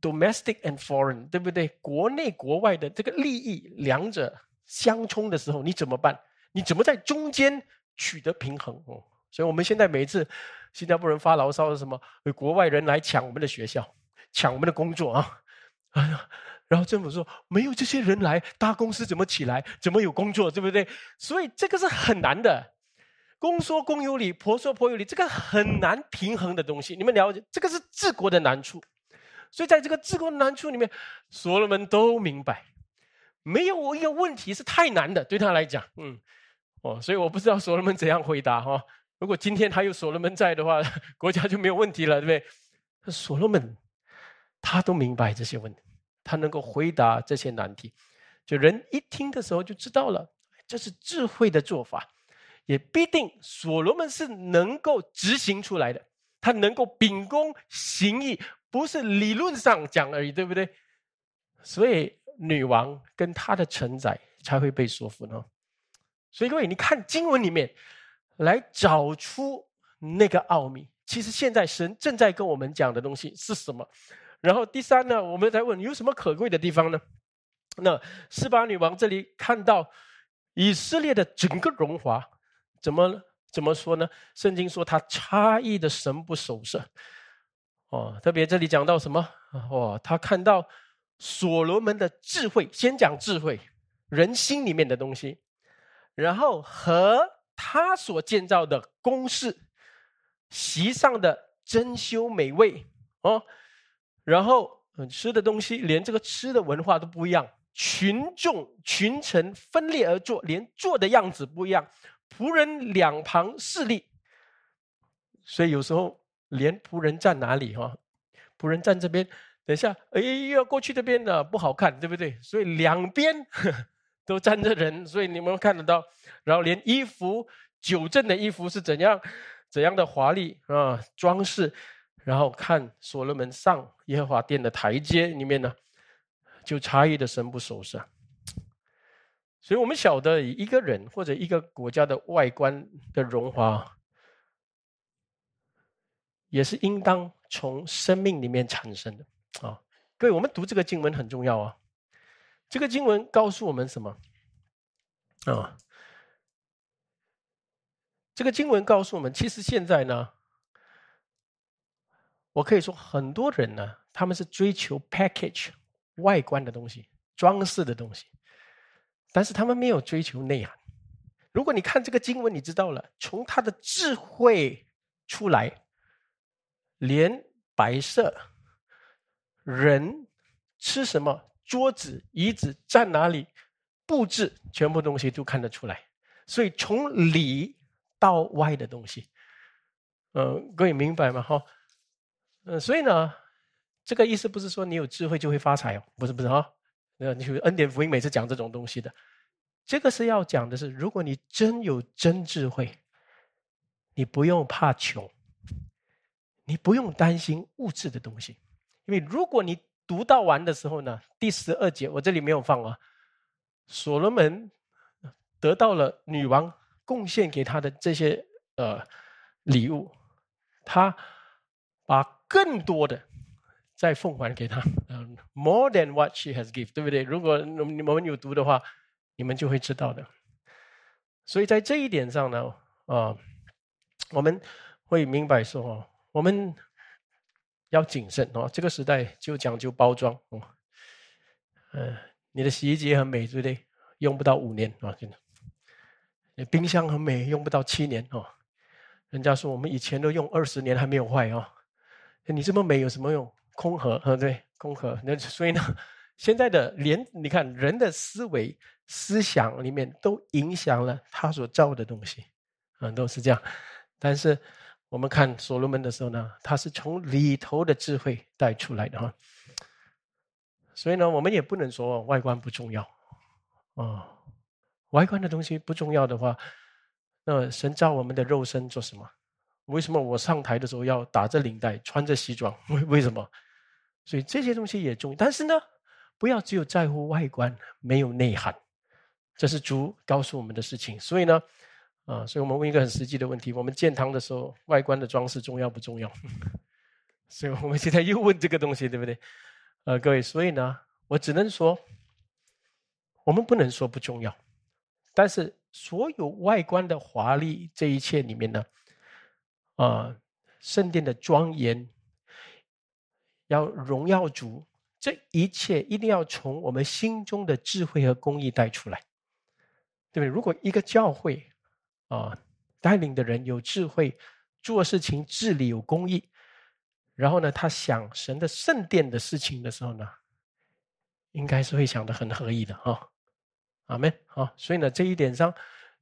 ，domestic and foreign，对不对？国内国外的这个利益两者相冲的时候，你怎么办？你怎么在中间取得平衡？哦，所以我们现在每一次新加坡人发牢骚是什么有？国外人来抢我们的学校，抢我们的工作啊！哎呀，然后政府说没有这些人来，大公司怎么起来？怎么有工作？对不对？所以这个是很难的。公说公有理，婆说婆有理，这个很难平衡的东西。你们了解，这个是治国的难处。所以在这个治国的难处里面，所罗门都明白，没有一个问题是太难的，对他来讲，嗯，哦，所以我不知道所罗门怎样回答哈。如果今天还有所罗门在的话，国家就没有问题了，对不对？所罗门。他都明白这些问题，他能够回答这些难题，就人一听的时候就知道了，这是智慧的做法，也必定所罗门是能够执行出来的，他能够秉公行义，不是理论上讲而已，对不对？所以女王跟她的承载才会被说服呢。所以各位，你看经文里面来找出那个奥秘，其实现在神正在跟我们讲的东西是什么？然后第三呢，我们再问有什么可贵的地方呢？那斯巴女王这里看到以色列的整个荣华，怎么怎么说呢？圣经说他差异的神不守舍。哦，特别这里讲到什么？哦，他看到所罗门的智慧，先讲智慧，人心里面的东西，然后和他所建造的宫室，席上的珍馐美味，哦。然后，吃的东西连这个吃的文化都不一样，群众群臣分裂而坐，连坐的样子不一样，仆人两旁势力，所以有时候连仆人站哪里哈，仆人站这边，等一下哎又要过去这边的不好看，对不对？所以两边 都站着人，所以你们看得到，然后连衣服九正的衣服是怎样怎样的华丽啊装饰。然后看所罗门上耶和华殿的台阶里面呢，就差异的神不守舍。所以我们晓得一个人或者一个国家的外观的荣华，也是应当从生命里面产生的啊。各位，我们读这个经文很重要啊。这个经文告诉我们什么？啊，这个经文告诉我们，其实现在呢。我可以说，很多人呢，他们是追求 package 外观的东西、装饰的东西，但是他们没有追求内涵。如果你看这个经文，你知道了，从他的智慧出来，连白色人吃什么、桌子、椅子站哪里、布置，全部东西都看得出来。所以从里到外的东西，嗯，各位明白吗？哈，嗯，所以呢，这个意思不是说你有智慧就会发财哦，不是不是哈。呃，你 恩典福音每次讲这种东西的，这个是要讲的是，如果你真有真智慧，你不用怕穷，你不用担心物质的东西，因为如果你读到完的时候呢，第十二节我这里没有放啊，所罗门。得到了女王贡献给他的这些呃礼物，他把更多的再奉还给他，嗯，more than what she has give，对不对？如果你们有读的话，你们就会知道的。所以在这一点上呢，啊，我们会明白说，哦我们要谨慎哦。这个时代就讲究包装哦，嗯，你的洗衣机很美，对不对？用不到五年啊，真的。你冰箱很美，用不到七年哦。人家说我们以前都用二十年还没有坏哦。你这么美有什么用？空盒，对不对？空盒。那所以呢，现在的连你看人的思维、思想里面都影响了他所造的东西，嗯，都是这样。但是我们看所罗门的时候呢，他是从里头的智慧带出来的哈。所以呢，我们也不能说外观不重要，啊。外观的东西不重要的话，那神造我们的肉身做什么？为什么我上台的时候要打着领带、穿着西装？为为什么？所以这些东西也重要。但是呢，不要只有在乎外观，没有内涵。这是主告诉我们的事情。所以呢，啊，所以我们问一个很实际的问题：我们建堂的时候，外观的装饰重要不重要？所以我们现在又问这个东西，对不对？呃，各位，所以呢，我只能说，我们不能说不重要。但是，所有外观的华丽，这一切里面呢，啊，圣殿的庄严，要荣耀主，这一切一定要从我们心中的智慧和公义带出来，对不对？如果一个教会啊，带领的人有智慧，做事情治理有公义，然后呢，他想神的圣殿的事情的时候呢，应该是会想的很合意的哈。阿门。啊，所以呢，这一点上，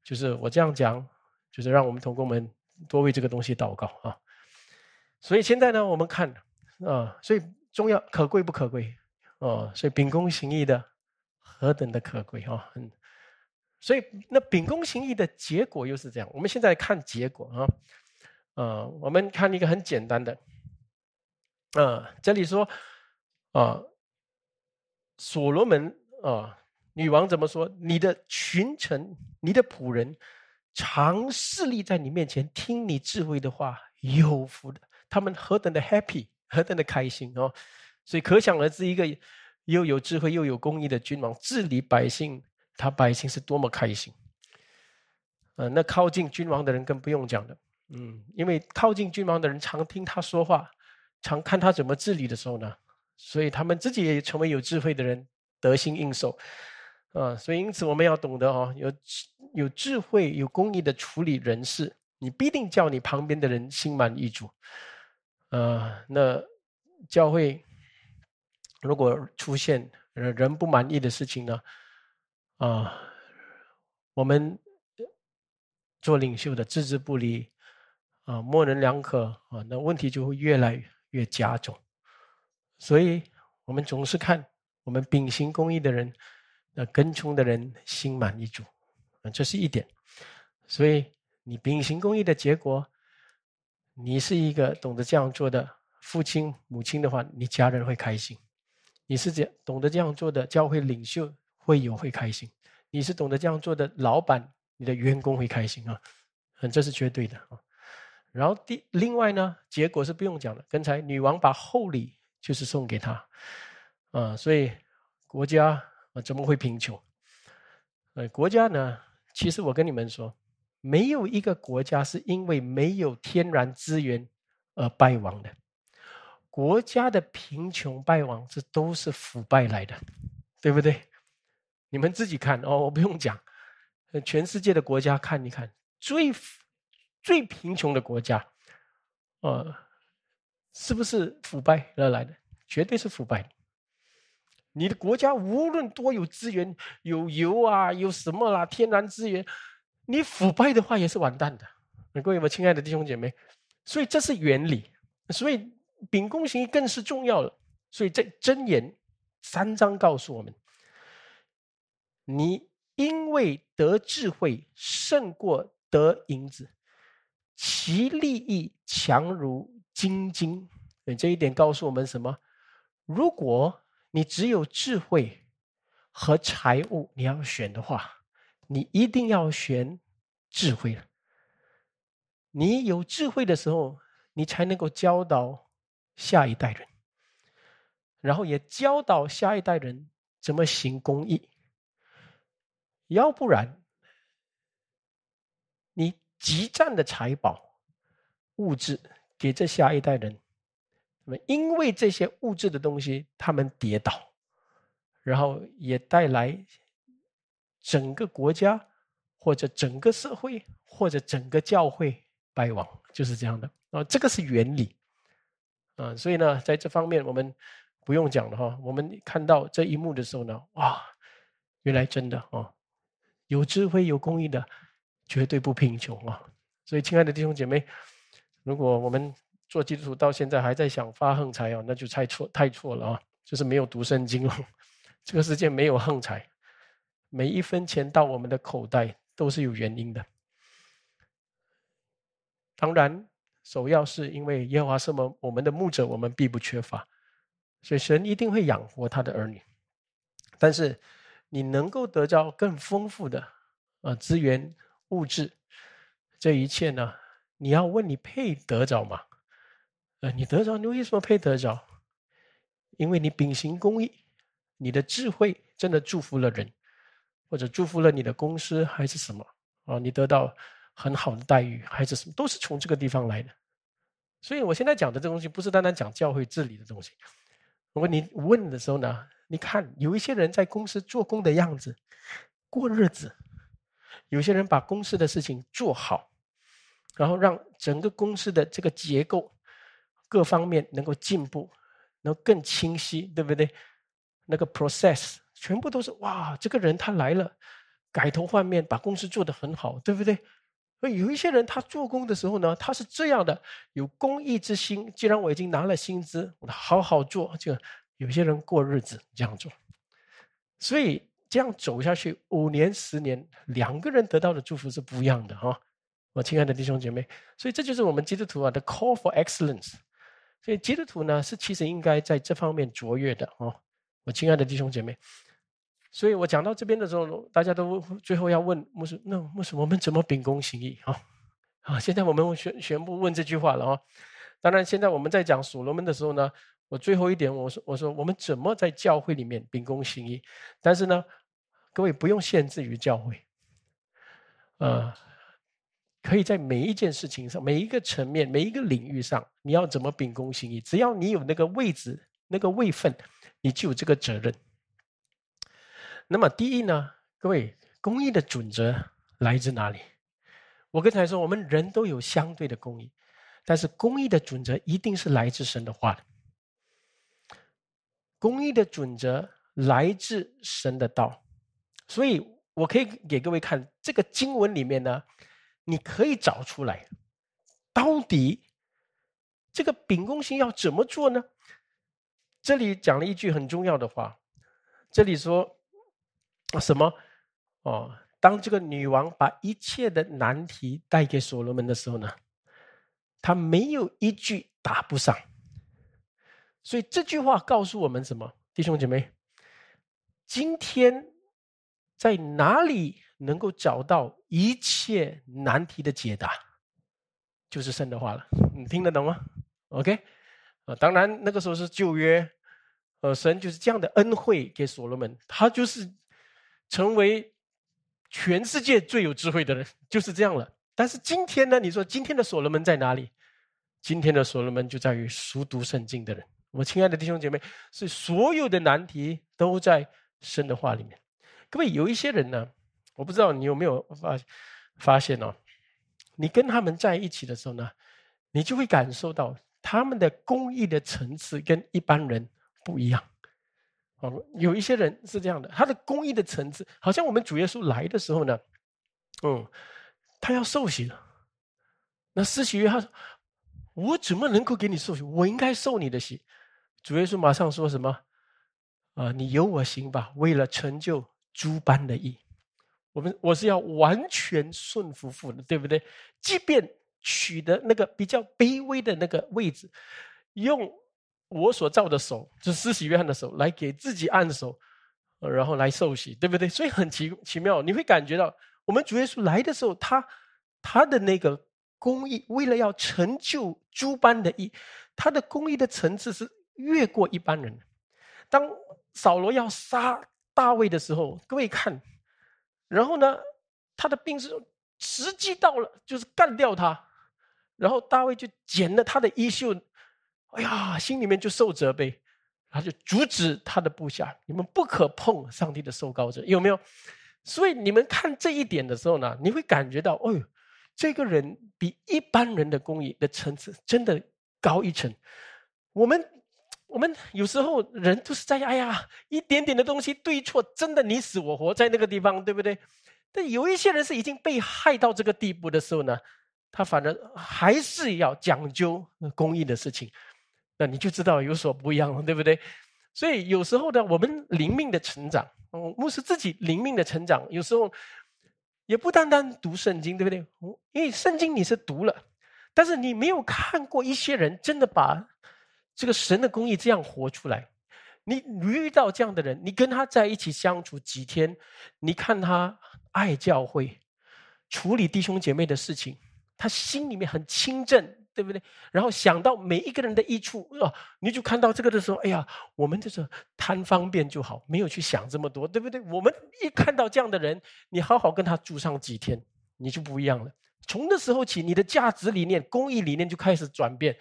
就是我这样讲，就是让我们同工们多为这个东西祷告啊。所以现在呢，我们看啊，所以重要可贵不可贵哦？所以秉公行义的何等的可贵啊！嗯，所以那秉公行义的结果又是这样。我们现在看结果啊，呃，我们看一个很简单的，啊，这里说啊，所罗门啊。女王怎么说？你的群臣，你的仆人，常侍立在你面前，听你智慧的话，有福的。他们何等的 happy，何等的开心哦！所以可想而知，一个又有智慧又有公义的君王治理百姓，他百姓是多么开心。呃，那靠近君王的人更不用讲了，嗯，因为靠近君王的人常听他说话，常看他怎么治理的时候呢，所以他们自己也成为有智慧的人，得心应手。啊，所以因此我们要懂得哦，有有智慧、有公义的处理人事，你必定叫你旁边的人心满意足。呃，那教会如果出现人人不满意的事情呢？啊，我们做领袖的置之不理，啊，模棱两可啊，那问题就会越来越加重。所以我们总是看我们秉行公义的人。那跟从的人心满意足，啊，这是一点。所以你秉行公义的结果，你是一个懂得这样做的父亲母亲的话，你家人会开心。你是这懂得这样做的教会领袖会有会开心。你是懂得这样做的老板，你的员工会开心啊，嗯，这是绝对的啊。然后第另外呢，结果是不用讲的。刚才女王把厚礼就是送给他，啊，所以国家。怎么会贫穷？呃，国家呢？其实我跟你们说，没有一个国家是因为没有天然资源而败亡的。国家的贫穷败亡，这都是腐败来的，对不对？你们自己看哦，我不用讲。全世界的国家看一看，最最贫穷的国家，呃，是不是腐败而来的？绝对是腐败。你的国家无论多有资源，有油啊，有什么啦，天然资源，你腐败的话也是完蛋的。各位我亲爱的弟兄姐妹，所以这是原理。所以秉公行义更是重要了。所以在箴言三章告诉我们：你因为得智慧胜过得银子，其利益强如金金。这一点告诉我们什么？如果你只有智慧和财物，你要选的话，你一定要选智慧了。你有智慧的时候，你才能够教导下一代人，然后也教导下一代人怎么行公益。要不然，你积攒的财宝、物质给这下一代人。那么，因为这些物质的东西，他们跌倒，然后也带来整个国家或者整个社会或者整个教会败亡，就是这样的啊。这个是原理啊。所以呢，在这方面我们不用讲了哈。我们看到这一幕的时候呢，哇，原来真的啊，有智慧有公益的绝对不贫穷啊。所以，亲爱的弟兄姐妹，如果我们做基督徒到现在还在想发横财哦，那就太错太错了啊！就是没有读圣经哦。这个世界没有横财，每一分钱到我们的口袋都是有原因的。当然，首要是因为耶和华是我们我们的牧者，我们必不缺乏，所以神一定会养活他的儿女。但是，你能够得到更丰富的啊资源物质，这一切呢？你要问你配得着吗？呃，你得着，你为什么配得着？因为你秉行公义，你的智慧真的祝福了人，或者祝福了你的公司，还是什么啊？你得到很好的待遇，还是什么，都是从这个地方来的。所以我现在讲的这东西，不是单单讲教会治理的东西。如果你问的时候呢，你看有一些人在公司做工的样子，过日子；有些人把公司的事情做好，然后让整个公司的这个结构。各方面能够进步，能更清晰，对不对？那个 process 全部都是哇，这个人他来了，改头换面，把公司做得很好，对不对？而有一些人他做工的时候呢，他是这样的，有公益之心。既然我已经拿了薪资，我好好做。就有些人过日子这样做，所以这样走下去，五年、十年，两个人得到的祝福是不一样的哈。我亲爱的弟兄姐妹，所以这就是我们基督徒啊的 call for excellence。所以基督徒呢，是其实应该在这方面卓越的哦，我亲爱的弟兄姐妹。所以我讲到这边的时候，大家都最后要问：牧师，那牧师，我们怎么秉公行义啊？啊，现在我们全全部问这句话了啊。当然，现在我们在讲所罗门的时候呢，我最后一点，我说我说我们怎么在教会里面秉公行义？但是呢，各位不用限制于教会，呃。可以在每一件事情上、每一个层面、每一个领域上，你要怎么秉公行义？只要你有那个位置、那个位分，你就有这个责任。那么，第一呢，各位，公益的准则来自哪里？我刚才说，我们人都有相对的公益，但是公益的准则一定是来自神的话的。公益的准则来自神的道，所以我可以给各位看这个经文里面呢。你可以找出来，到底这个秉公行要怎么做呢？这里讲了一句很重要的话，这里说什么？哦，当这个女王把一切的难题带给所罗门的时候呢，他没有一句答不上。所以这句话告诉我们什么，弟兄姐妹？今天在哪里？能够找到一切难题的解答，就是神的话了。你听得懂吗？OK，啊，当然那个时候是旧约，呃，神就是这样的恩惠给所罗门，他就是成为全世界最有智慧的人，就是这样了。但是今天呢？你说今天的所罗门在哪里？今天的所罗门就在于熟读圣经的人。我亲爱的弟兄姐妹，是所有的难题都在神的话里面。各位有一些人呢？我不知道你有没有发发现哦，你跟他们在一起的时候呢，你就会感受到他们的公益的层次跟一般人不一样。哦，有一些人是这样的，他的公益的层次，好像我们主耶稣来的时候呢，嗯，他要受洗了。那施洗约翰说：“我怎么能够给你受洗？我应该受你的洗。”主耶稣马上说什么？啊，你由我行吧，为了成就诸般的义。我们我是要完全顺服父的，对不对？即便取得那个比较卑微的那个位置，用。我所造的手，就是施洗约翰的手，来给自己按手，然后来受洗，对不对？所以很奇奇妙，你会感觉到，我们主耶稣来的时候，他他的那个公义，为了要成就诸般的义，他的公义的层次是越过一般人。当扫罗要杀大卫的时候，各位看，然后呢，他的兵士时机到了，就是干掉他，然后大卫就剪了他的衣袖。哎呀，心里面就受责备，他就阻止他的部下，你们不可碰上帝的受膏者，有没有？所以你们看这一点的时候呢，你会感觉到，哦呦，这个人比一般人的公义的层次真的高一层。我们我们有时候人都是在哎呀，一点点的东西对错，真的你死我活在那个地方，对不对？但有一些人是已经被害到这个地步的时候呢，他反而还是要讲究公义的事情。那你就知道有所不一样了，对不对？所以有时候呢，我们灵命的成长，嗯，牧师自己灵命的成长，有时候也不单单读圣经，对不对？因为圣经你是读了，但是你没有看过一些人真的把这个神的公义这样活出来。你遇到这样的人，你跟他在一起相处几天，你看他爱教会，处理弟兄姐妹的事情，他心里面很清正。对不对？然后想到每一个人的益处啊，你就看到这个的时候，哎呀，我们就是贪方便就好，没有去想这么多，对不对？我们一看到这样的人，你好好跟他住上几天，你就不一样了。从那时候起，你的价值理念、公益理念就开始转变，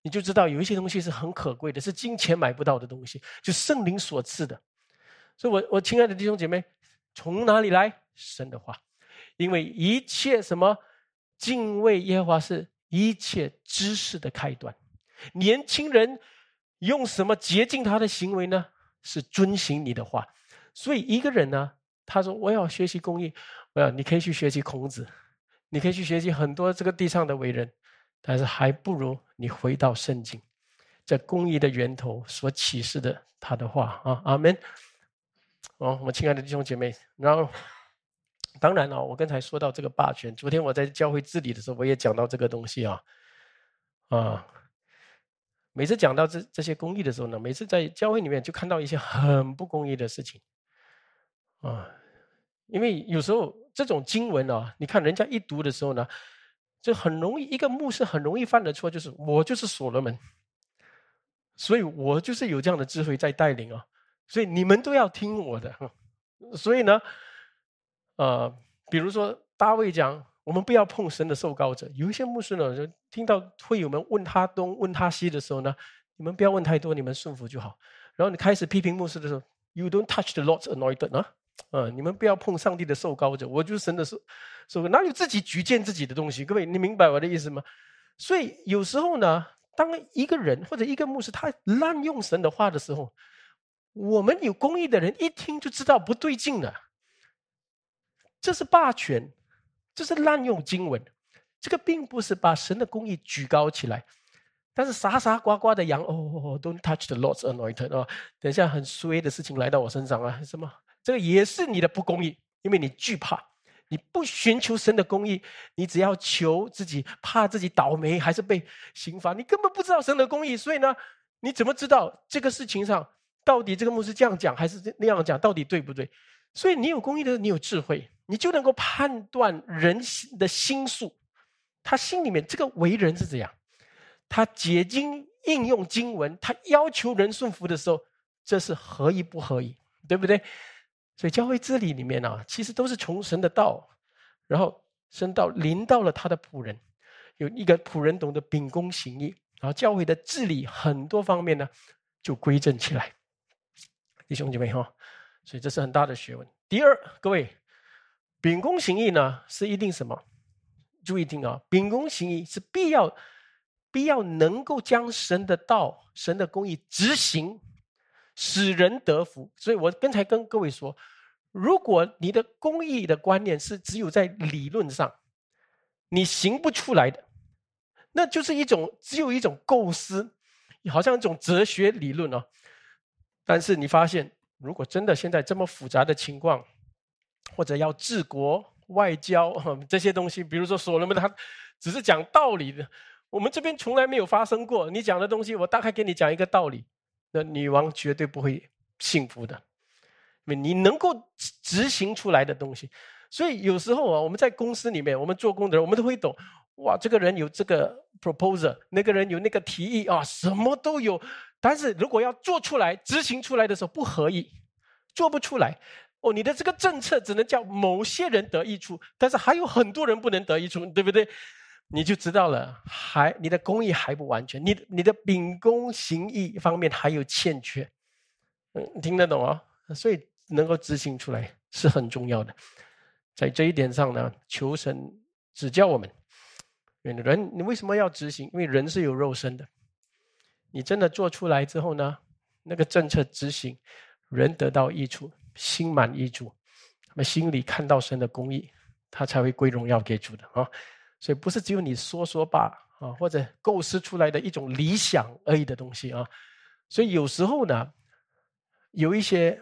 你就知道有一些东西是很可贵的，是金钱买不到的东西，就圣灵所赐的。所以，我我亲爱的弟兄姐妹，从哪里来？神的话，因为一切什么敬畏耶和华是。一切知识的开端，年轻人用什么洁净他的行为呢？是遵行你的话。所以一个人呢，他说我要学习公益，我要你可以去学习孔子，你可以去学习很多这个地上的伟人，但是还不如你回到圣经，在公益的源头所启示的他的话啊，阿门。哦，我亲爱的弟兄姐妹，然后。当然了，我刚才说到这个霸权。昨天我在教会治理的时候，我也讲到这个东西啊，啊，每次讲到这这些公益的时候呢，每次在教会里面就看到一些很不公益的事情，啊，因为有时候这种经文啊，你看人家一读的时候呢，就很容易一个牧师很容易犯的错，就是我就是所罗门，所以我就是有这样的智慧在带领啊，所以你们都要听我的，所以呢。呃，比如说大卫讲，我们不要碰神的受膏者。有一些牧师呢，就听到会友们问他东问他西的时候呢，你们不要问太多，你们顺服就好。然后你开始批评牧师的时候，You don't touch the Lord's anointed 啊，呃，你们不要碰上帝的受膏者。我就是神的受受，哪有自己举荐自己的东西？各位，你明白我的意思吗？所以有时候呢，当一个人或者一个牧师他滥用神的话的时候，我们有公义的人一听就知道不对劲了。这是霸权，这是滥用经文，这个并不是把神的公义举高起来，但是傻傻呱呱的羊哦，Don't touch the Lord's anointed 哦，等一下很衰的事情来到我身上啊，什么？这个也是你的不公义，因为你惧怕，你不寻求神的公义，你只要求自己，怕自己倒霉还是被刑罚，你根本不知道神的公义，所以呢，你怎么知道这个事情上到底这个牧师这样讲还是那样讲，到底对不对？所以你有公义的时候，你有智慧。你就能够判断人的心术，他心里面这个为人是怎样，他解经应用经文，他要求人顺服的时候，这是合宜不合宜，对不对？所以教会治理里面啊，其实都是从神的道，然后神道临到了他的仆人，有一个仆人懂得秉公行义，然后教会的治理很多方面呢就归正起来，弟兄姐妹哈，所以这是很大的学问。第二，各位。秉公行义呢，是一定什么？注意听啊！秉公行义是必要，必要能够将神的道、神的公义执行，使人得福。所以我刚才跟各位说，如果你的公义的观念是只有在理论上，你行不出来的，那就是一种只有一种构思，好像一种哲学理论哦。但是你发现，如果真的现在这么复杂的情况，或者要治国、外交 这些东西，比如说所罗门他只是讲道理的，我们这边从来没有发生过。你讲的东西，我大概给你讲一个道理，那女王绝对不会幸福的，你能够执行出来的东西。所以有时候啊，我们在公司里面，我们做工的人，我们都会懂。哇，这个人有这个 proposal，那个人有那个提议啊，什么都有。但是如果要做出来、执行出来的时候，不合意，做不出来。哦，你的这个政策只能叫某些人得益处，但是还有很多人不能得益处，对不对？你就知道了，还你的公益还不完全，你你的秉公行义方面还有欠缺。嗯，听得懂哦？所以能够执行出来是很重要的。在这一点上呢，求神指教我们。人，你为什么要执行？因为人是有肉身的。你真的做出来之后呢，那个政策执行，人得到益处。心满意足，那么心里看到神的公义，他才会归荣耀给主的啊！所以不是只有你说说罢啊，或者构思出来的一种理想而已的东西啊。所以有时候呢，有一些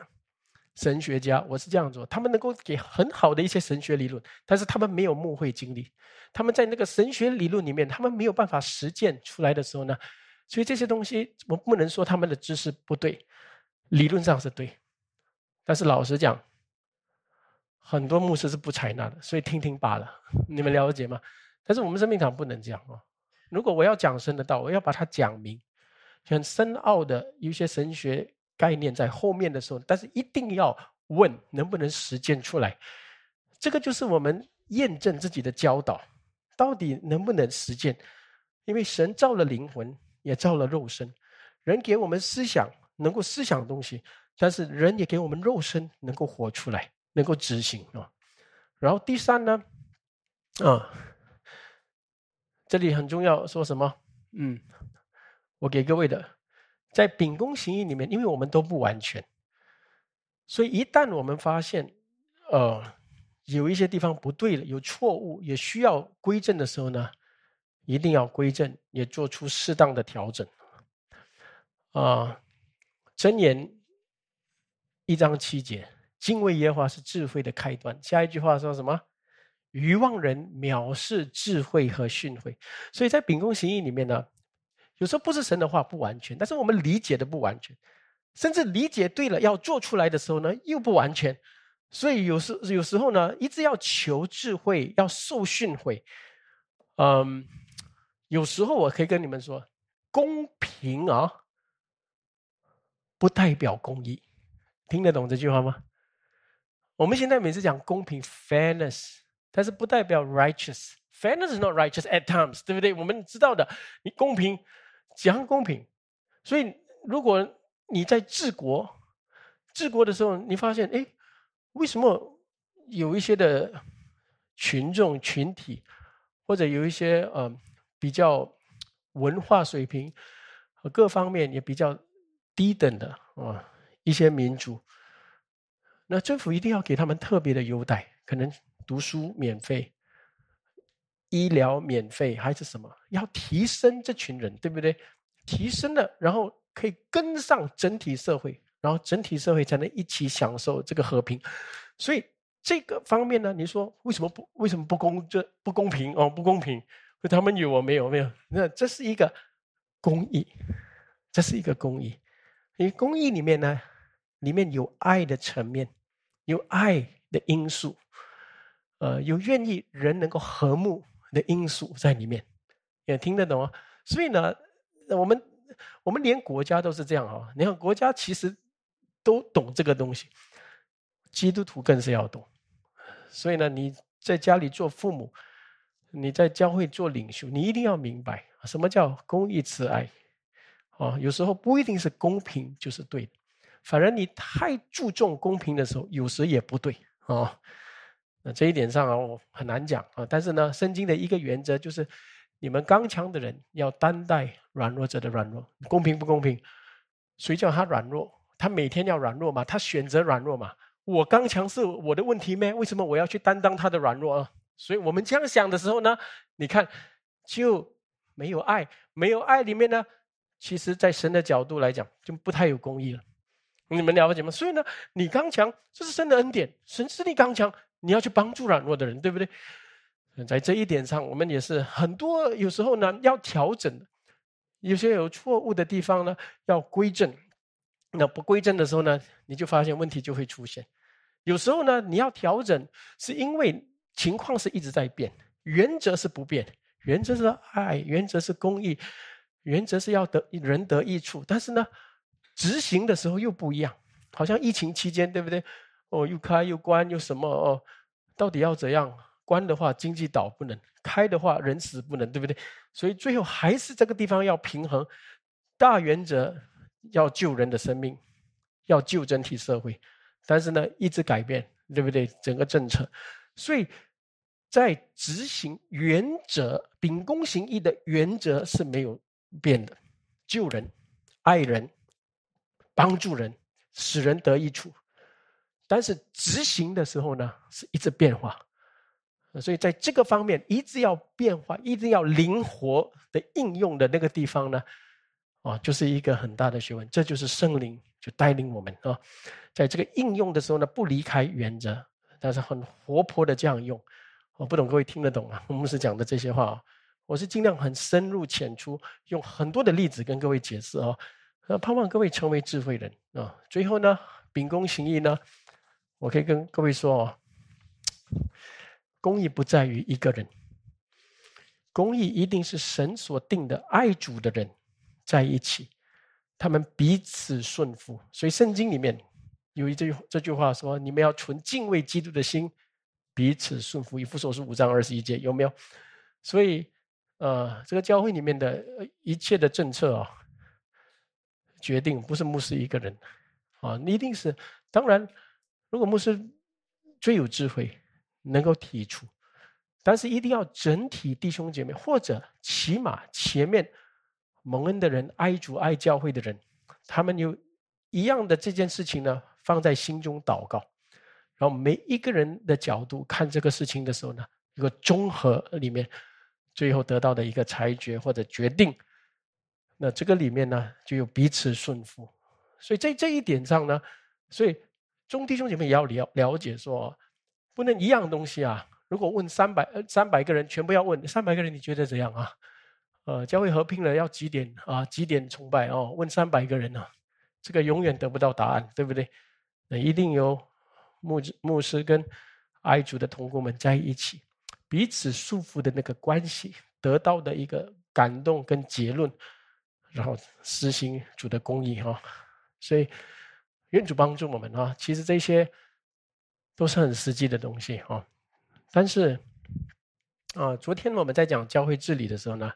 神学家，我是这样做，他们能够给很好的一些神学理论，但是他们没有牧会经历，他们在那个神学理论里面，他们没有办法实践出来的时候呢，所以这些东西我不能说他们的知识不对，理论上是对。但是老实讲，很多牧师是不采纳的，所以听听罢了。你们了解吗？但是我们生命堂不能这样啊！如果我要讲神的道，我要把它讲明，很深奥的一些神学概念在后面的时候，但是一定要问能不能实践出来。这个就是我们验证自己的教导，到底能不能实践？因为神造了灵魂，也造了肉身，人给我们思想，能够思想的东西。但是人也给我们肉身能够活出来，能够执行啊。然后第三呢，啊，这里很重要，说什么？嗯，我给各位的，在秉公行义里面，因为我们都不完全，所以一旦我们发现，呃，有一些地方不对了，有错误，也需要归正的时候呢，一定要归正，也做出适当的调整。啊，真言。一章七节，敬畏耶和华是智慧的开端。下一句话说什么？愚妄人藐视智慧和训诲。所以在秉公行义里面呢，有时候不是神的话不完全，但是我们理解的不完全，甚至理解对了要做出来的时候呢又不完全。所以有时有时候呢，一直要求智慧，要受训诲。嗯，有时候我可以跟你们说，公平啊，不代表公义。听得懂这句话吗？我们现在每次讲公平 （fairness），但是不代表 righteous。fairness is not righteous at times，对不对？我们知道的，你公平讲公平。所以，如果你在治国、治国的时候，你发现，哎，为什么有一些的群众群体，或者有一些呃比较文化水平和各方面也比较低等的啊？一些民族，那政府一定要给他们特别的优待，可能读书免费、医疗免费，还是什么？要提升这群人，对不对？提升了，然后可以跟上整体社会，然后整体社会才能一起享受这个和平。所以这个方面呢，你说为什么不为什么不公这不公平哦？不公平，他们有我没有没有？那这是一个公益，这是一个公益。因为公益里面呢。里面有爱的层面，有爱的因素，呃，有愿意人能够和睦的因素在里面，也听得懂啊。所以呢，我们我们连国家都是这样啊。你看，国家其实都懂这个东西，基督徒更是要懂。所以呢，你在家里做父母，你在教会做领袖，你一定要明白什么叫公义慈爱啊。有时候不一定是公平就是对的。反而你太注重公平的时候，有时也不对啊。那这一点上啊，我很难讲啊。但是呢，圣经的一个原则就是，你们刚强的人要担待软弱者的软弱，公平不公平？谁叫他软弱？他每天要软弱嘛？他选择软弱嘛？我刚强是我的问题咩？为什么我要去担当他的软弱啊？所以我们这样想的时候呢，你看就没有爱，没有爱里面呢，其实在神的角度来讲，就不太有公义了。你们了解吗？所以呢，你刚强，这是神的恩典，神是你刚强。你要去帮助软弱的人，对不对？在这一点上，我们也是很多有时候呢要调整，有些有错误的地方呢要归正。那不归正的时候呢，你就发现问题就会出现。有时候呢，你要调整，是因为情况是一直在变，原则是不变，原则是爱，原则是公益，原则是要得人得益处。但是呢，执行的时候又不一样，好像疫情期间，对不对？哦，又开又关又什么哦？到底要怎样？关的话经济倒不能，开的话人死不能，对不对？所以最后还是这个地方要平衡。大原则要救人的生命，要救整体社会，但是呢一直改变，对不对？整个政策，所以在执行原则、秉公行义的原则是没有变的：救人、爱人、帮助人、使人得益处。但是执行的时候呢，是一直变化，所以在这个方面一直要变化，一直要灵活的应用的那个地方呢，啊，就是一个很大的学问。这就是圣灵就带领我们啊，在这个应用的时候呢，不离开原则，但是很活泼的这样用。我不懂各位听得懂啊？我们是讲的这些话，我是尽量很深入浅出，用很多的例子跟各位解释啊，呃，盼望各位成为智慧人啊。最后呢，秉公行义呢。我可以跟各位说哦，公义不在于一个人，公义一定是神所定的爱主的人在一起，他们彼此顺服。所以圣经里面有一句这句话说：“你们要存敬畏基督的心，彼此顺服。”以弗所书五章二十一节有没有？所以，呃，这个教会里面的一切的政策啊，决定不是牧师一个人啊，你一定是当然。如果牧师最有智慧，能够提出，但是一定要整体弟兄姐妹，或者起码前面蒙恩的人、爱主爱教会的人，他们有一样的这件事情呢，放在心中祷告，然后每一个人的角度看这个事情的时候呢，一个综合里面，最后得到的一个裁决或者决定，那这个里面呢，就有彼此顺服，所以在这一点上呢，所以。中弟兄姐妹也要了了解，说不能一样东西啊。如果问三百三百个人，全部要问三百个人，你觉得怎样啊？呃，教会合并了要几点啊？几点崇拜哦？问三百个人呢，这个永远得不到答案，对不对？那一定有牧牧师跟爱主的同工们在一起，彼此束缚的那个关系，得到的一个感动跟结论，然后实行主的公义哈。所以。愿主帮助我们啊！其实这些都是很实际的东西啊。但是啊，昨天我们在讲教会治理的时候呢，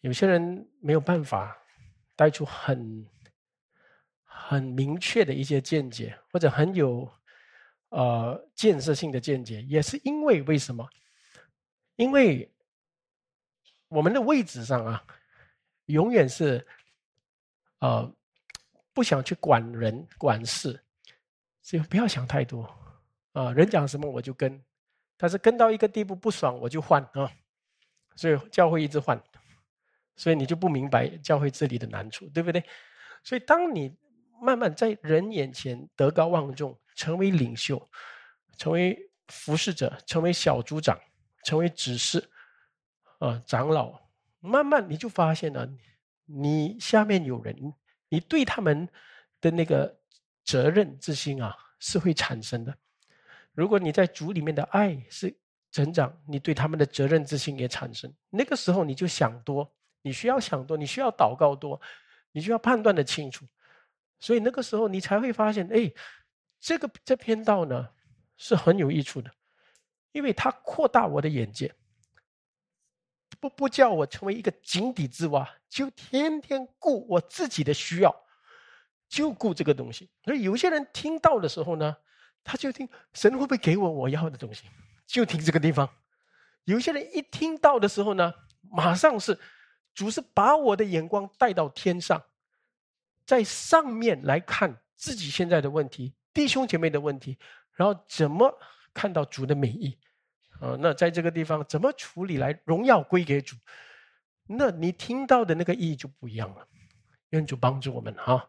有些人没有办法带出很很明确的一些见解，或者很有呃建设性的见解，也是因为为什么？因为我们的位置上啊，永远是呃。不想去管人管事，所以不要想太多啊！人讲什么我就跟，但是跟到一个地步不爽我就换啊！所以教会一直换，所以你就不明白教会治理的难处，对不对？所以当你慢慢在人眼前德高望重，成为领袖，成为服侍者，成为小组长，成为执事啊长老，慢慢你就发现了，你下面有人。你对他们的那个责任之心啊，是会产生的。如果你在主里面的爱是成长，你对他们的责任之心也产生。那个时候你就想多，你需要想多，你需要祷告多，你需要判断的清楚。所以那个时候你才会发现，哎，这个这篇道呢是很有益处的，因为它扩大我的眼界。不不叫我成为一个井底之蛙，就天天顾我自己的需要，就顾这个东西。所以有些人听到的时候呢，他就听神会不会给我我要的东西，就听这个地方。有些人一听到的时候呢，马上是主是把我的眼光带到天上，在上面来看自己现在的问题、弟兄姐妹的问题，然后怎么看到主的美意啊？那在这个地方怎么处理来荣耀归给主？那你听到的那个意义就不一样了。愿主帮助我们哈，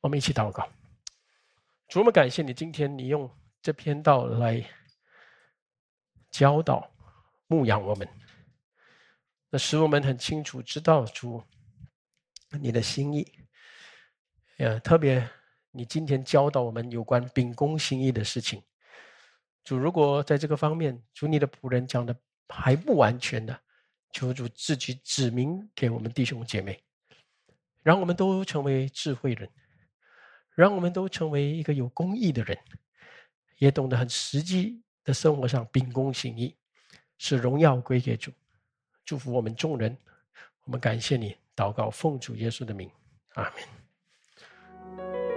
我们一起祷告。主，我们感谢你，今天你用这篇道来教导。牧养我们，那使我们很清楚知道主你的心意。呃，特别你今天教导我们有关秉公行义的事情。主，如果在这个方面，主你的仆人讲的还不完全的，求主自己指明给我们弟兄姐妹，让我们都成为智慧人，让我们都成为一个有公义的人，也懂得很实际的生活上秉公行义。是荣耀归给主，祝福我们众人。我们感谢你，祷告奉主耶稣的名，阿门。